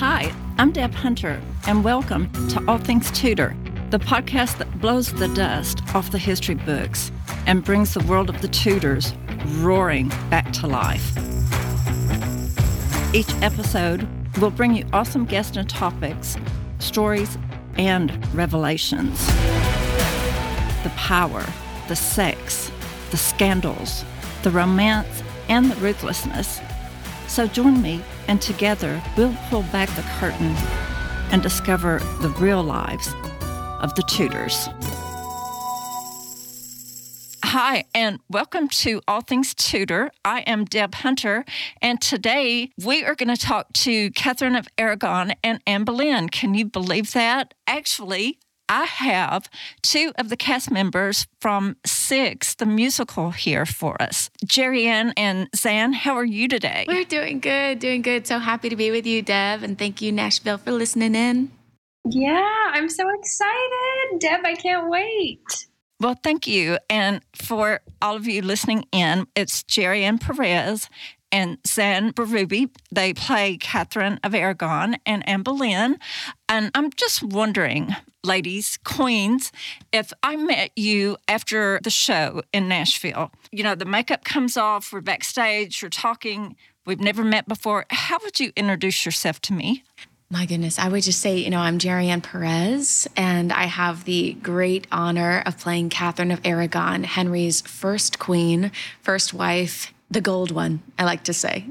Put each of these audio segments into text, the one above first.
Hi, I'm Deb Hunter, and welcome to All Things Tudor, the podcast that blows the dust off the history books and brings the world of the Tudors roaring back to life. Each episode will bring you awesome guests and topics, stories, and revelations. The power, the sex, the scandals, the romance, and the ruthlessness. So join me, and together we'll pull back the curtain and discover the real lives of the Tudors. Hi, and welcome to All Things Tudor. I am Deb Hunter, and today we are going to talk to Catherine of Aragon and Anne Boleyn. Can you believe that? Actually, I have two of the cast members from Six, the musical, here for us. Gerianne and Zan, how are you today? We're doing good, doing good. So happy to be with you, Deb, and thank you, Nashville, for listening in. Yeah, I'm so excited. Deb, I can't wait. Well, thank you. And for all of you listening in, it's Gerianne Perez and Zan Berube. They play Catherine of Aragon and Anne Boleyn. And I'm just wondering, ladies, queens, if I met you after the show in Nashville, you know, the makeup comes off, we're backstage, you're talking, we've never met before. How would you introduce yourself to me? My goodness, I would just say, you know, I'm Gerianne Perez, and I have the great honor of playing Catherine of Aragon, Henry's first queen, first wife, the gold one, I like to say.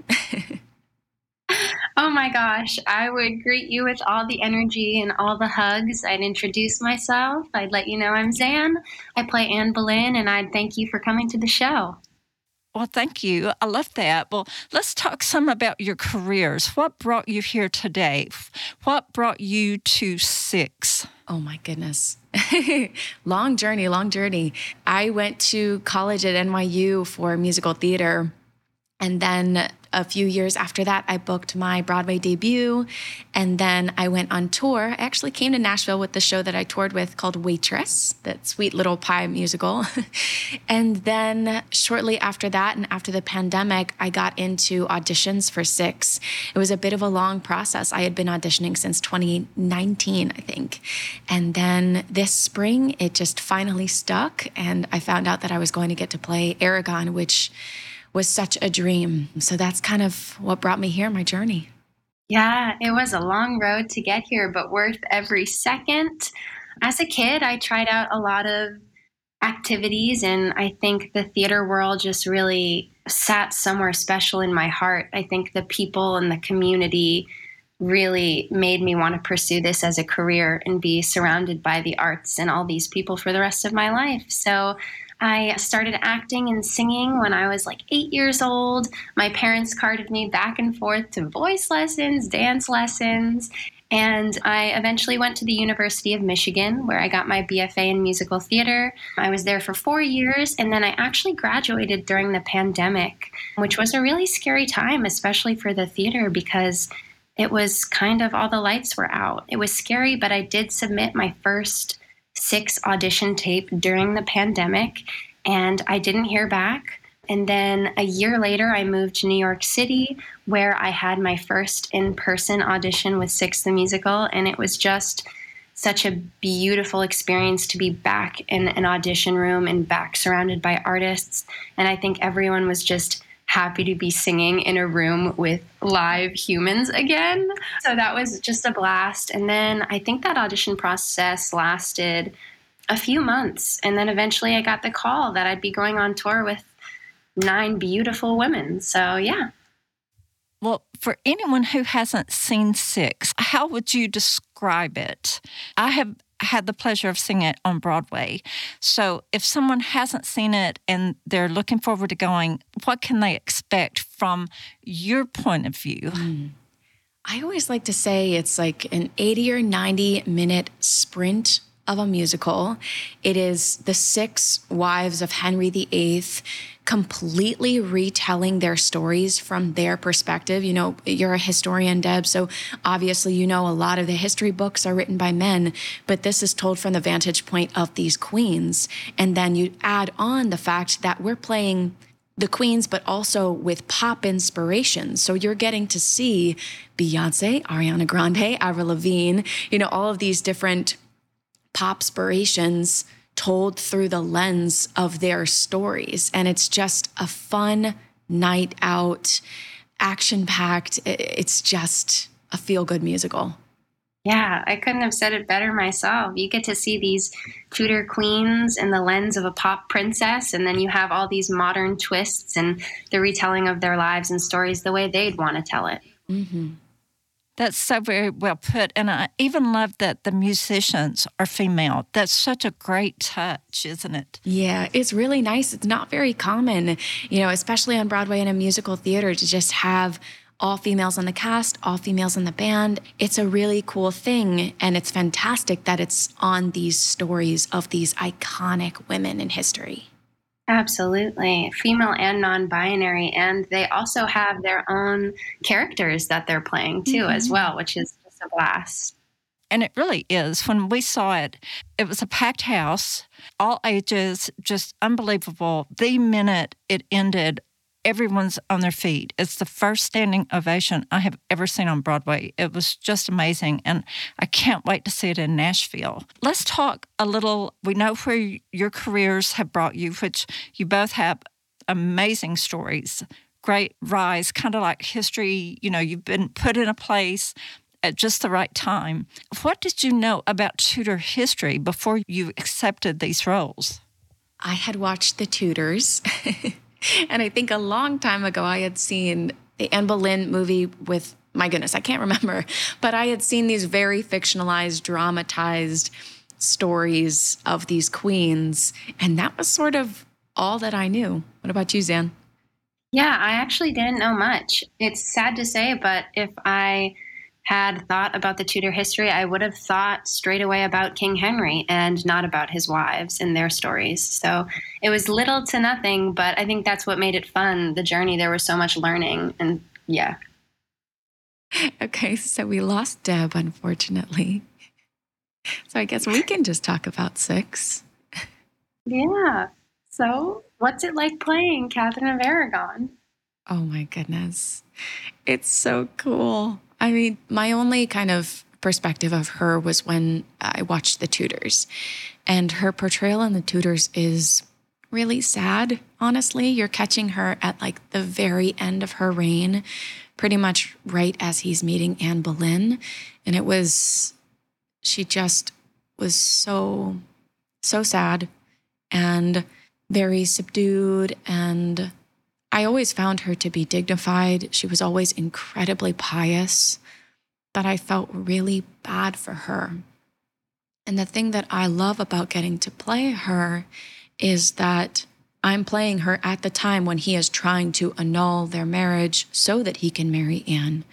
oh my gosh, I would greet you with all the energy and all the hugs. I'd introduce myself. I'd let you know I'm Zan. I play Anne Boleyn, and I'd thank you for coming to the show. Well, thank you. I love that. Well, let's talk some about your careers. What brought you here today? What brought you to Six? Oh, my goodness. long journey, long journey. I went to college at NYU for musical theater. And then a few years after that, I booked my Broadway debut. And then I went on tour. I actually came to Nashville with the show that I toured with called Waitress, that sweet little pie musical. and then shortly after that, and after the pandemic, I got into auditions for Six. It was a bit of a long process. I had been auditioning since 2019, I think. And then this spring, it just finally stuck. And I found out that I was going to get to play Aragon, which was such a dream. So that's kind of what brought me here, my journey. Yeah, it was a long road to get here, but worth every second. As a kid, I tried out a lot of activities, and I think the theater world just really sat somewhere special in my heart. I think the people and the community really made me want to pursue this as a career and be surrounded by the arts and all these people for the rest of my life. So I started acting and singing when I was like eight years old. My parents carted me back and forth to voice lessons, dance lessons. And I eventually went to the University of Michigan, where I got my BFA in musical theater. I was there for four years, and then I actually graduated during the pandemic, which was a really scary time, especially for the theater, because it was kind of all the lights were out. It was scary, but I did submit my first six audition tape during the pandemic, and I didn't hear back. And then a year later, I moved to New York City, where I had my first in person audition with Six the Musical. And it was just such a beautiful experience to be back in an audition room and back surrounded by artists. And I think everyone was just happy to be singing in a room with live humans again. So that was just a blast. And then I think that audition process lasted a few months. And then eventually I got the call that I'd be going on tour with nine beautiful women. So yeah. Well, for anyone who hasn't seen Six, how would you describe it? I have had the pleasure of seeing it on Broadway. So if someone hasn't seen it and they're looking forward to going, what can they expect from your point of view? Mm. I always like to say it's like an 80 or 90 minute sprint of a musical. It is the six wives of Henry VIII completely retelling their stories from their perspective. You know, you're a historian, Deb, so obviously you know a lot of the history books are written by men, but this is told from the vantage point of these queens. And then you add on the fact that we're playing the queens, but also with pop inspirations. So you're getting to see Beyonce, Ariana Grande, Avril Lavigne, you know, all of these different pop inspirations told through the lens of their stories. And it's just a fun night out, action packed. It's just a feel good musical. Yeah, I couldn't have said it better myself. You get to see these Tudor queens in the lens of a pop princess, and then you have all these modern twists and the retelling of their lives and stories the way they'd want to tell it. Mm-hmm. That's so very well put. And I even love that the musicians are female. That's such a great touch, isn't it? Yeah, it's really nice. It's not very common, you know, especially on Broadway in a musical theater to just have all females on the cast, all females in the band. It's a really cool thing. And it's fantastic that it's on these stories of these iconic women in history. Absolutely. Female and non binary. And they also have their own characters that they're playing too, mm-hmm. as well, which is just a blast. And it really is. When we saw it, it was a packed house, all ages, just unbelievable. The minute it ended, everyone's on their feet. It's the first standing ovation I have ever seen on Broadway. It was just amazing. And I can't wait to see it in Nashville. Let's talk a little. We know where your careers have brought you, which you both have amazing stories, great rise, kind of like history. You know, you've been put in a place at just the right time. What did you know about Tudor history before you accepted these roles? I had watched The Tudors. and I think a long time ago, I had seen the Anne Boleyn movie with, my goodness, I can't remember, but I had seen these very fictionalized, dramatized stories of these queens. And that was sort of all that I knew. What about you, Zan? Yeah, I actually didn't know much. It's sad to say, but if I had thought about the Tudor history, I would have thought straight away about King Henry and not about his wives and their stories. So it was little to nothing, but I think that's what made it fun. The journey, there was so much learning, and yeah. Okay, so we lost Deb, unfortunately. So I guess we can just talk about six. Yeah. So, what's it like playing Catherine of Aragon? Oh my goodness. It's so cool. I mean, my only kind of perspective of her was when I watched The Tudors. And her portrayal in The Tudors is really sad, honestly. You're catching her at like the very end of her reign, pretty much right as he's meeting Anne Boleyn. And it was, she just was so, so sad and very subdued and I always found her to be dignified. She was always incredibly pious, but I felt really bad for her. And the thing that I love about getting to play her is that I'm playing her at the time when he is trying to annul their marriage so that he can marry Anne.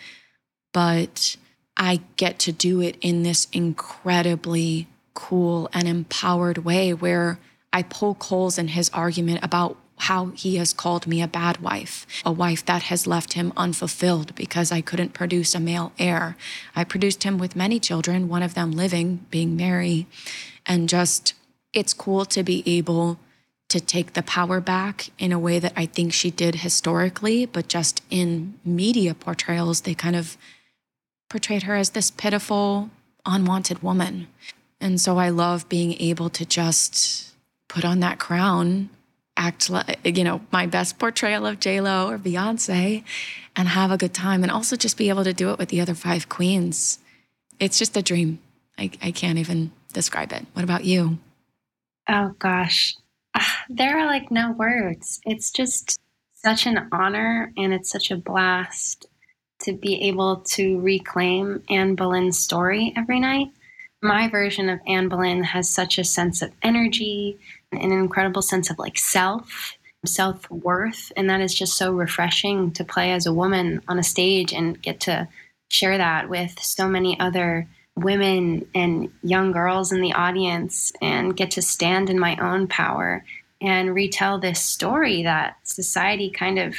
But I get to do it in this incredibly cool and empowered way where I poke holes in his argument about how he has called me a bad wife, a wife that has left him unfulfilled because I couldn't produce a male heir. I produced him with many children, one of them living, being Mary. And just, it's cool to be able to take the power back in a way that I think she did historically, but just in media portrayals, they kind of portrayed her as this pitiful, unwanted woman. And so I love being able to just put on that crown act like, you know, my best portrayal of J-Lo or Beyonce and have a good time and also just be able to do it with the other five queens. It's just a dream. I, I can't even describe it. What about you? Oh, gosh. Uh, there are like no words. It's just such an honor and it's such a blast to be able to reclaim Anne Boleyn's story every night. My version of Anne Boleyn has such a sense of energy, an incredible sense of like self, self worth. And that is just so refreshing to play as a woman on a stage and get to share that with so many other women and young girls in the audience and get to stand in my own power and retell this story that society kind of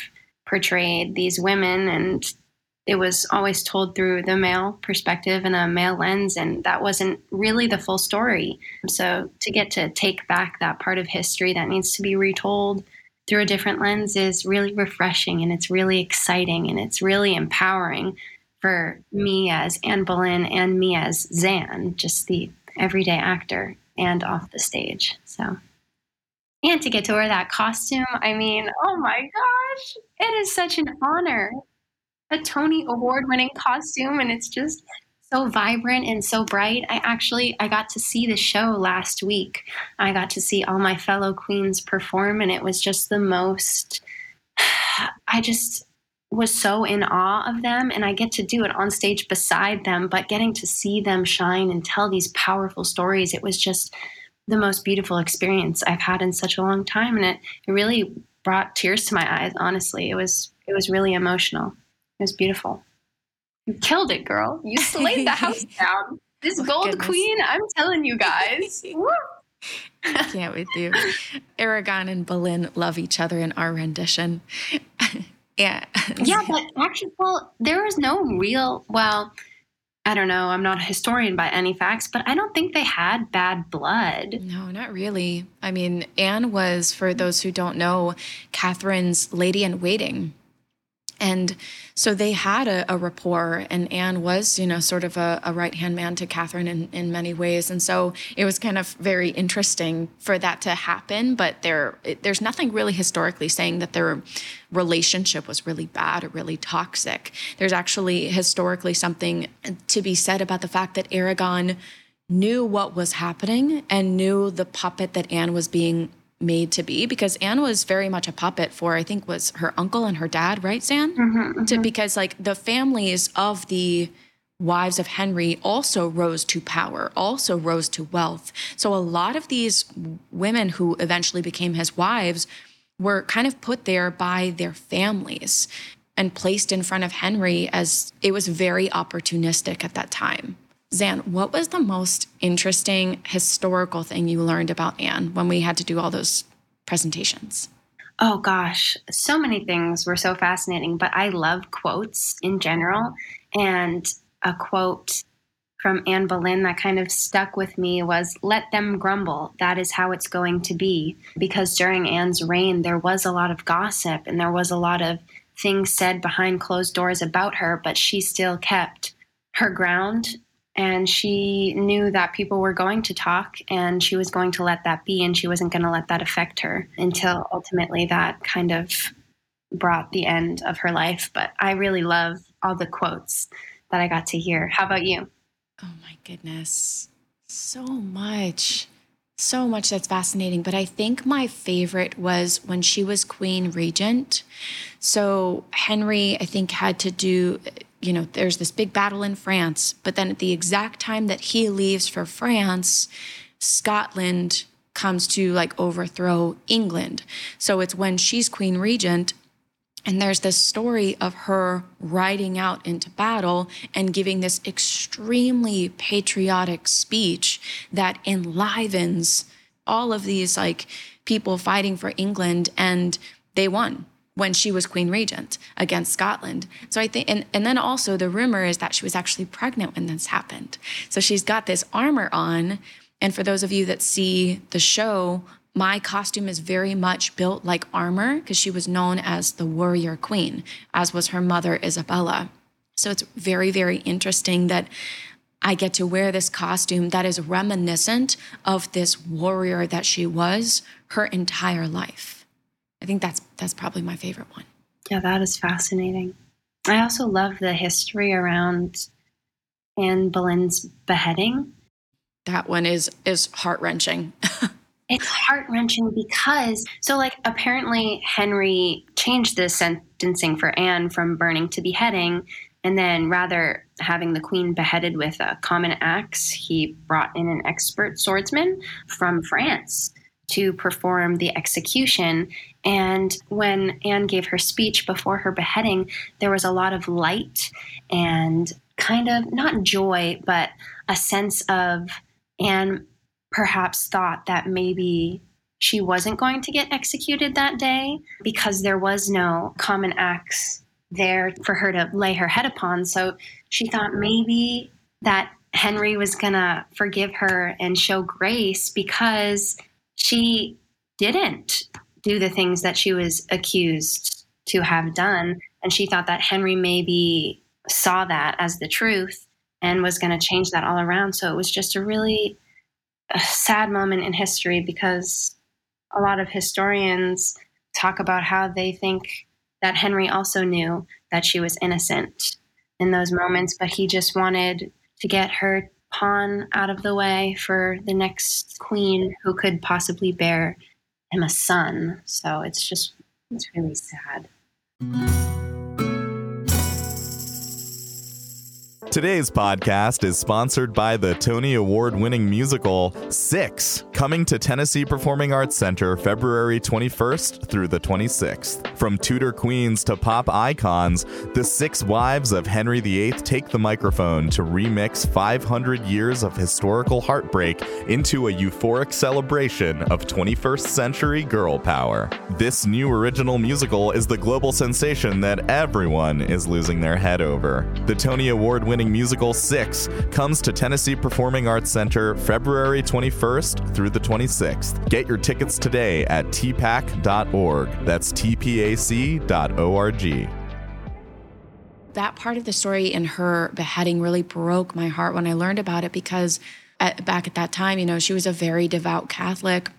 portrayed these women and it was always told through the male perspective and a male lens and that wasn't really the full story so to get to take back that part of history that needs to be retold through a different lens is really refreshing and it's really exciting and it's really empowering for me as Anne Boleyn and me as Zan, just the everyday actor and off the stage. So, and to get to wear that costume, I mean, oh my gosh, it is such an honor. A Tony Award winning costume, and it's just so vibrant and so bright. I actually I got to see the show last week. I got to see all my fellow queens perform and it was just the most I just was so in awe of them and I get to do it on stage beside them, but getting to see them shine and tell these powerful stories, it was just the most beautiful experience I've had in such a long time and it, it really brought tears to my eyes, honestly. It was it was really emotional. It was beautiful. You killed it, girl. You slayed the house down. This oh, gold goodness. queen, I'm telling you guys. I can't with you. Aragon and Boleyn love each other in our rendition. yeah. Yeah, but actually, well, there was no real, well, I don't know. I'm not a historian by any facts, but I don't think they had bad blood. No, not really. I mean, Anne was, for those who don't know, Catherine's lady in waiting. And so they had a, a, rapport, and Anne was, you know, sort of a, a right hand man to Catherine in, in many ways. And so it was kind of very interesting for that to happen. But there, it, there's nothing really historically saying that their relationship was really bad or really toxic. There's actually historically something to be said about the fact that Aragon knew what was happening and knew the puppet that Anne was being made to be because Anne was very much a puppet for I think was her uncle and her dad, right, Zan? Mm-hmm, mm-hmm. To, because like the families of the wives of Henry also rose to power, also rose to wealth. So a lot of these women who eventually became his wives were kind of put there by their families and placed in front of Henry as it was very opportunistic at that time. Zan, what was the most interesting historical thing you learned about Anne when we had to do all those presentations? Oh gosh, so many things were so fascinating, but I love quotes in general. And a quote from Anne Boleyn that kind of stuck with me was let them grumble. That is how it's going to be. Because during Anne's reign, there was a lot of gossip and there was a lot of things said behind closed doors about her, but she still kept her ground and she knew that people were going to talk and she was going to let that be and she wasn't going to let that affect her until ultimately that kind of brought the end of her life. But i really love all the quotes that i got to hear. How about you? Oh my goodness. So much so much that's fascinating. But i think my favorite was when she was queen regent. So henry i think had to do you know, there's this big battle in France, but then at the exact time that he leaves for France, Scotland comes to like overthrow England. So it's when she's queen regent and there's this story of her riding out into battle and giving this extremely patriotic speech that enlivens all of these like people fighting for England and they won when she was queen regent against Scotland. So I think, and, and then also the rumor is that she was actually pregnant when this happened. So she's got this armor on. And for those of you that see the show, my costume is very much built like armor because she was known as the warrior queen, as was her mother, Isabella. So it's very, very interesting that I get to wear this costume that is reminiscent of this warrior that she was her entire life. I think that's that's probably my favorite one. Yeah, that is fascinating. I also love the history around Anne Boleyn's beheading. That one is is heart wrenching. it's heart wrenching because so like apparently Henry changed the sentencing for Anne from burning to beheading, and then rather having the queen beheaded with a common axe, he brought in an expert swordsman from France to perform the execution. And when Anne gave her speech before her beheading, there was a lot of light and kind of not joy, but a sense of, Anne perhaps thought that maybe she wasn't going to get executed that day because there was no common axe there for her to lay her head upon. So she thought maybe that Henry was going to forgive her and show grace because she didn't do the things that she was accused to have done. And she thought that Henry maybe saw that as the truth and was going to change that all around. So it was just a really a sad moment in history because a lot of historians talk about how they think that Henry also knew that she was innocent in those moments, but he just wanted to get her pawn out of the way for the next queen who could possibly bear him a son. So it's just, it's really sad. Today's podcast is sponsored by the Tony Award winning musical Six, coming to Tennessee Performing Arts Center February 21st through the 26th. From Tudor queens to pop icons, the six wives of Henry VIII take the microphone to remix 500 years of historical heartbreak into a euphoric celebration of 21st century girl power. This new original musical is the global sensation that everyone is losing their head over. The Tony Award winning musical Six comes to Tennessee Performing Arts Center February 21st through the 26th. Get your tickets today at tpac.org. That's tpac.org. That part of the story in her beheading really broke my heart when I learned about it because at, back at that time, you know, she was a very devout Catholic.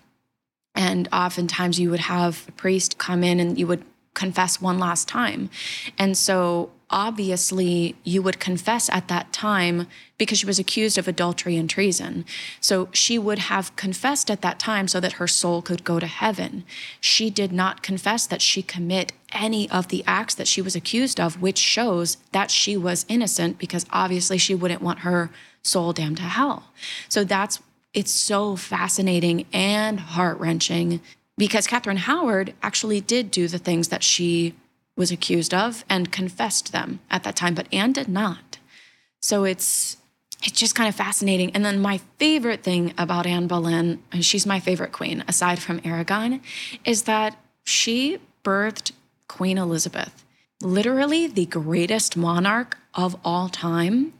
And oftentimes you would have a priest come in and you would confess one last time. And so obviously you would confess at that time because she was accused of adultery and treason. So she would have confessed at that time so that her soul could go to heaven. She did not confess that she commit any of the acts that she was accused of, which shows that she was innocent because obviously she wouldn't want her soul damned to hell. So that's it's so fascinating and heart-wrenching because Catherine Howard actually did do the things that she was accused of and confessed them at that time, but Anne did not. So it's it's just kind of fascinating. And then my favorite thing about Anne Boleyn, and she's my favorite queen aside from Aragon, is that she birthed Queen Elizabeth, literally the greatest monarch of all time.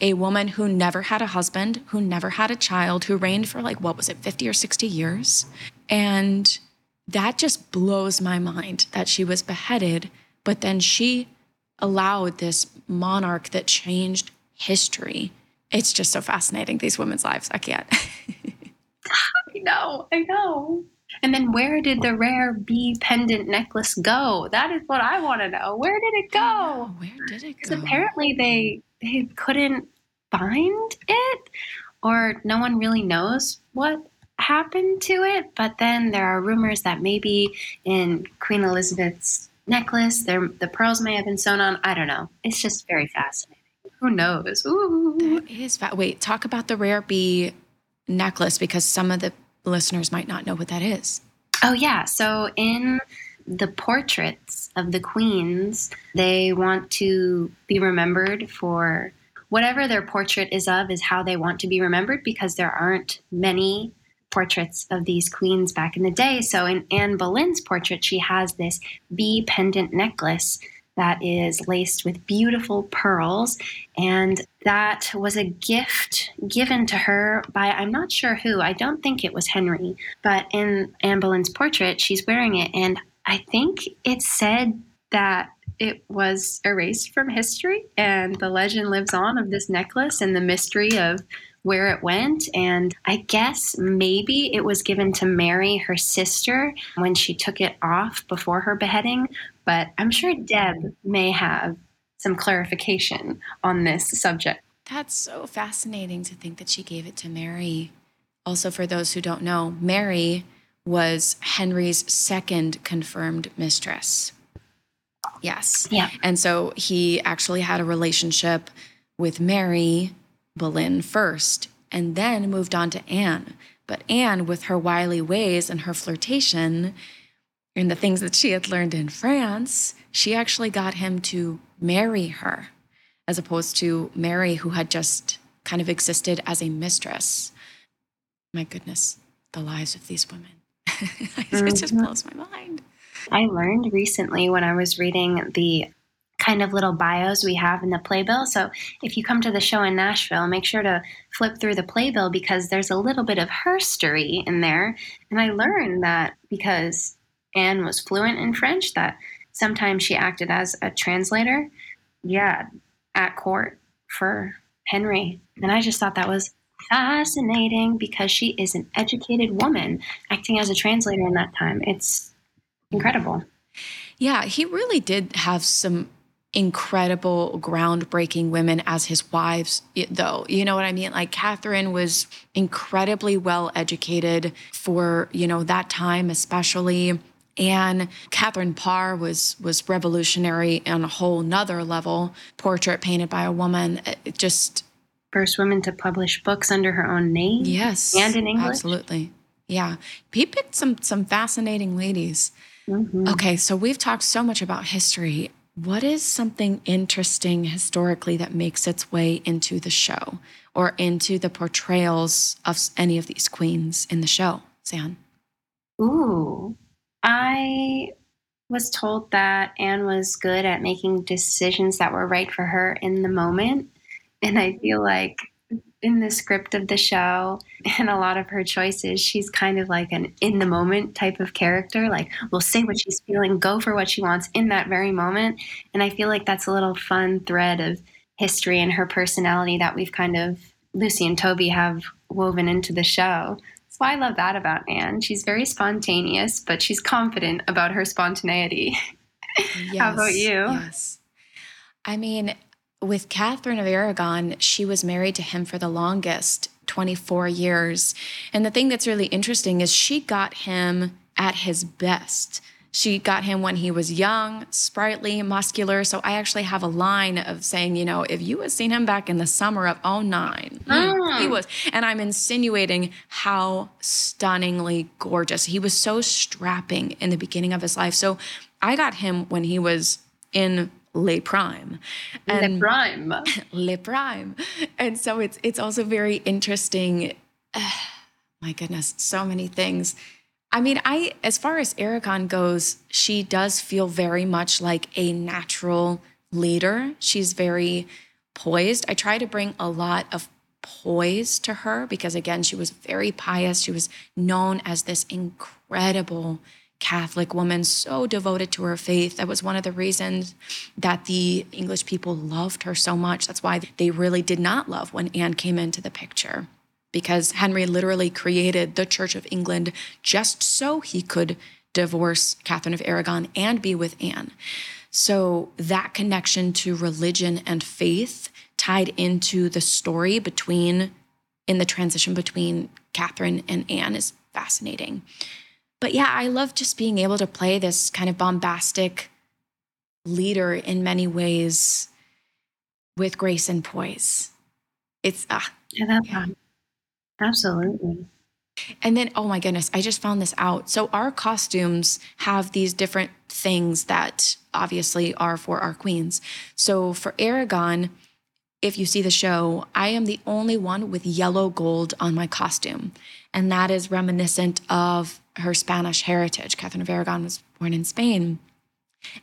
A woman who never had a husband, who never had a child, who reigned for like, what was it, 50 or 60 years? And that just blows my mind that she was beheaded, but then she allowed this monarch that changed history. It's just so fascinating, these women's lives. I can't. I know, I know. And then where did the rare bee pendant necklace go? That is what I want to know. Where did it go? Where did it go? Because apparently they they couldn't find it, or no one really knows what happened to it, but then there are rumors that maybe in Queen Elizabeth's necklace, there the pearls may have been sewn on. I don't know. It's just very fascinating. Who knows? Ooh. That is fa- wait. Talk about the rare bee necklace because some of the listeners might not know what that is. Oh yeah. So in the portraits of the queens, they want to be remembered for whatever their portrait is of is how they want to be remembered because there aren't many portraits of these queens back in the day. So in Anne Boleyn's portrait, she has this bee pendant necklace that is laced with beautiful pearls. And that was a gift given to her by, I'm not sure who, I don't think it was Henry, but in Anne Boleyn's portrait, she's wearing it. And I think it said that it was erased from history and the legend lives on of this necklace and the mystery of where it went. And I guess maybe it was given to Mary, her sister, when she took it off before her beheading. But I'm sure Deb may have some clarification on this subject. That's so fascinating to think that she gave it to Mary. Also, for those who don't know, Mary was Henry's second confirmed mistress. Yes. Yeah. And so he actually had a relationship with Mary Boleyn first and then moved on to Anne. But Anne, with her wily ways and her flirtation and the things that she had learned in France, she actually got him to marry her. as opposed to Mary, who had just kind of existed as a mistress. My goodness, the lives of these women. it just Mhm. blows my mind. I learned recently when I was reading the kind of little bios we have in the playbill. So if you come to the show in Nashville, make sure to flip through the playbill because there's a little bit of herstory in there. And I learned that because Anne was fluent in French, that sometimes she acted as a translator, yeah, at court for Henry. And I just thought that was fascinating because she is an educated woman acting as a translator in that time. It's incredible. Yeah, he really did have some incredible, groundbreaking women as his wives, though. You know what I mean? Like Catherine was incredibly well educated for, you know, that time, especially. And Catherine Parr was was revolutionary on a whole nother level. Portrait painted by a woman. It just First woman to publish books under her own name. yes. And in English? Absolutely. Yeah. He picked some some fascinating ladies. Mhm. Okay, so we've talked so much about history. What is something interesting historically that makes its way into the show or into the portrayals of any of these queens in the show, Zan? Ooh. I was told that Anne was good at making decisions that were right for her in the moment. And I feel like in the script of the show and a lot of her choices, she's kind of like an in the moment type of character. Like, we'll say what she's feeling, go for what she wants in that very moment. And I feel like that's a little fun thread of history and her personality that we've kind of, Lucy and Toby have woven into the show. So I love that about Anne. She's very spontaneous, but she's confident about her spontaneity. How about you? Yes. I mean, with Catherine of Aragon, she was married to him for the longest 24 years. And the thing that's really interesting is she got him at his best. She got him when he was young, sprightly, muscular. So I actually have a line of saying, you know, if you had seen him back in the summer of 09, mm, he Mm. was. And I'm insinuating how stunningly gorgeous. He was so strapping in the beginning of his life. So I got him when he was in Le Prime. the prime. Le Prime. And so it's it's also very interesting. my goodness, so many things. I mean, I as far as Aragon goes, she does feel very much like a natural leader. She's very poised. I try to bring a lot of poise to her because again, she was very pious. She was known as this incredible Catholic woman, so devoted to her faith. That was one of the reasons that the English people loved her so much. That's why they really did not love when Anne came into the picture, because Henry literally created the Church of England just so he could divorce Catherine of Aragon and be with Anne. So that connection to religion and faith tied into the story between, in the transition between Catherine and Anne is fascinating. But yeah, I love just being able to play this kind of bombastic leader in many ways with grace and poise. It's ah, love Yeah. Absolutely. and then oh my goodness, I just found this out. So our costumes have these different things that obviously are for our queens. So for Aragon, if you see the show, I am the only one with yellow gold on my costume. And that is reminiscent of her Spanish heritage. Catherine of Aragon was born in Spain.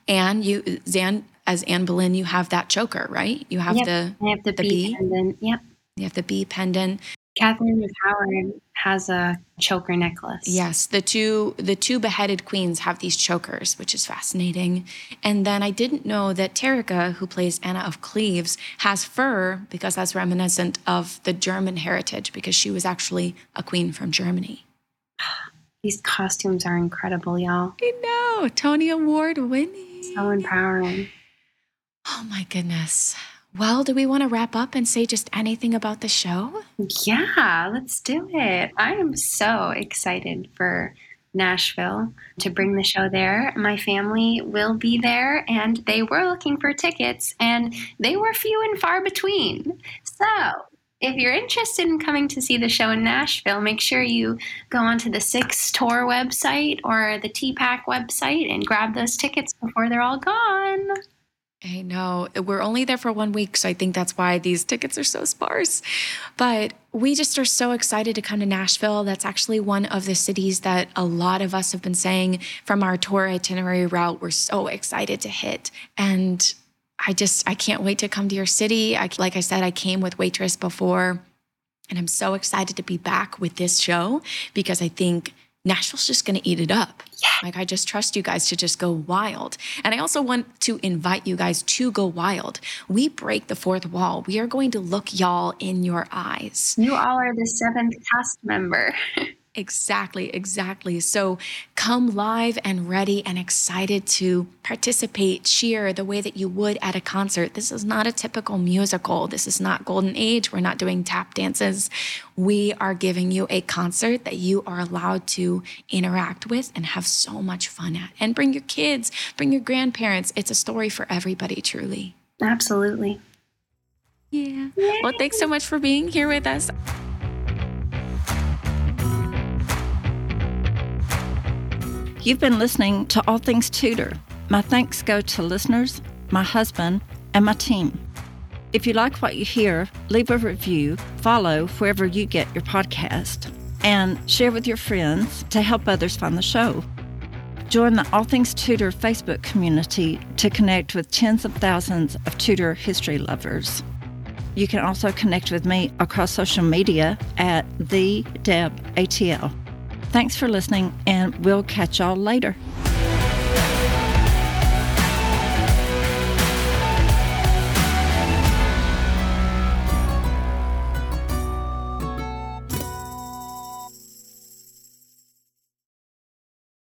And you, Zan, as Anne Boleyn, you have that choker, right? You have Yep. the I have the, The bee, bee? pendant. Yep. you have the bee pendant. Catherine of Howard has a choker necklace. Yes, the two the two beheaded queens have these chokers, which is fascinating. And then I didn't know that Terica, who plays Anna of Cleves, has fur because that's reminiscent of the German heritage because she was actually a queen from Germany. These costumes are incredible, y'all. I know, Tony Award winning. So empowering. Oh my goodness. Well, do we want to wrap up and say just anything about the show? Yeah, let's do it. I am so excited for Nashville to bring the show there. My family will be there, and they were looking for tickets, and they were few and far between. So, if you're interested in coming to see the show in Nashville, make sure you go onto the Six Tour website or the TPAC website and grab those tickets before they're all gone. I know. We're only there for one week, so I think that's why these tickets are so sparse. But we just are so excited to come to Nashville. That's actually one of the cities that a lot of us have been saying from our tour itinerary route, we're so excited to hit. And I just, I can't wait to come to your city. I, like I said, I came with Waitress before, and I'm so excited to be back with this show because I think Nashville's just going to eat it up. Yeah. Like, I just trust you guys to just go wild. And I also want to invite you guys to go wild. We break the fourth wall. We are going to look y'all in your eyes. You all are the seventh cast member. Exactly, exactly. So come live and ready and excited to participate, cheer the way that you would at a concert. This is not a typical musical. This is not Golden Age. We're not doing tap dances. We are giving you a concert that you are allowed to interact with and have so much fun at. And bring your kids, bring your grandparents. It's a story for everybody, truly. Absolutely. Yeah. Yay. Well, thanks so much for being here with us. You've been listening to All Things Tudor. My thanks go to listeners, my husband, and my team. If you like what you hear, leave a review, follow wherever you get your podcast, and share with your friends to help others find the show. Join the All Things Tudor Facebook community to connect with tens of thousands of Tudor history lovers. You can also connect with me across social media at the Deb ATL. Thanks for listening, and we'll catch y'all later.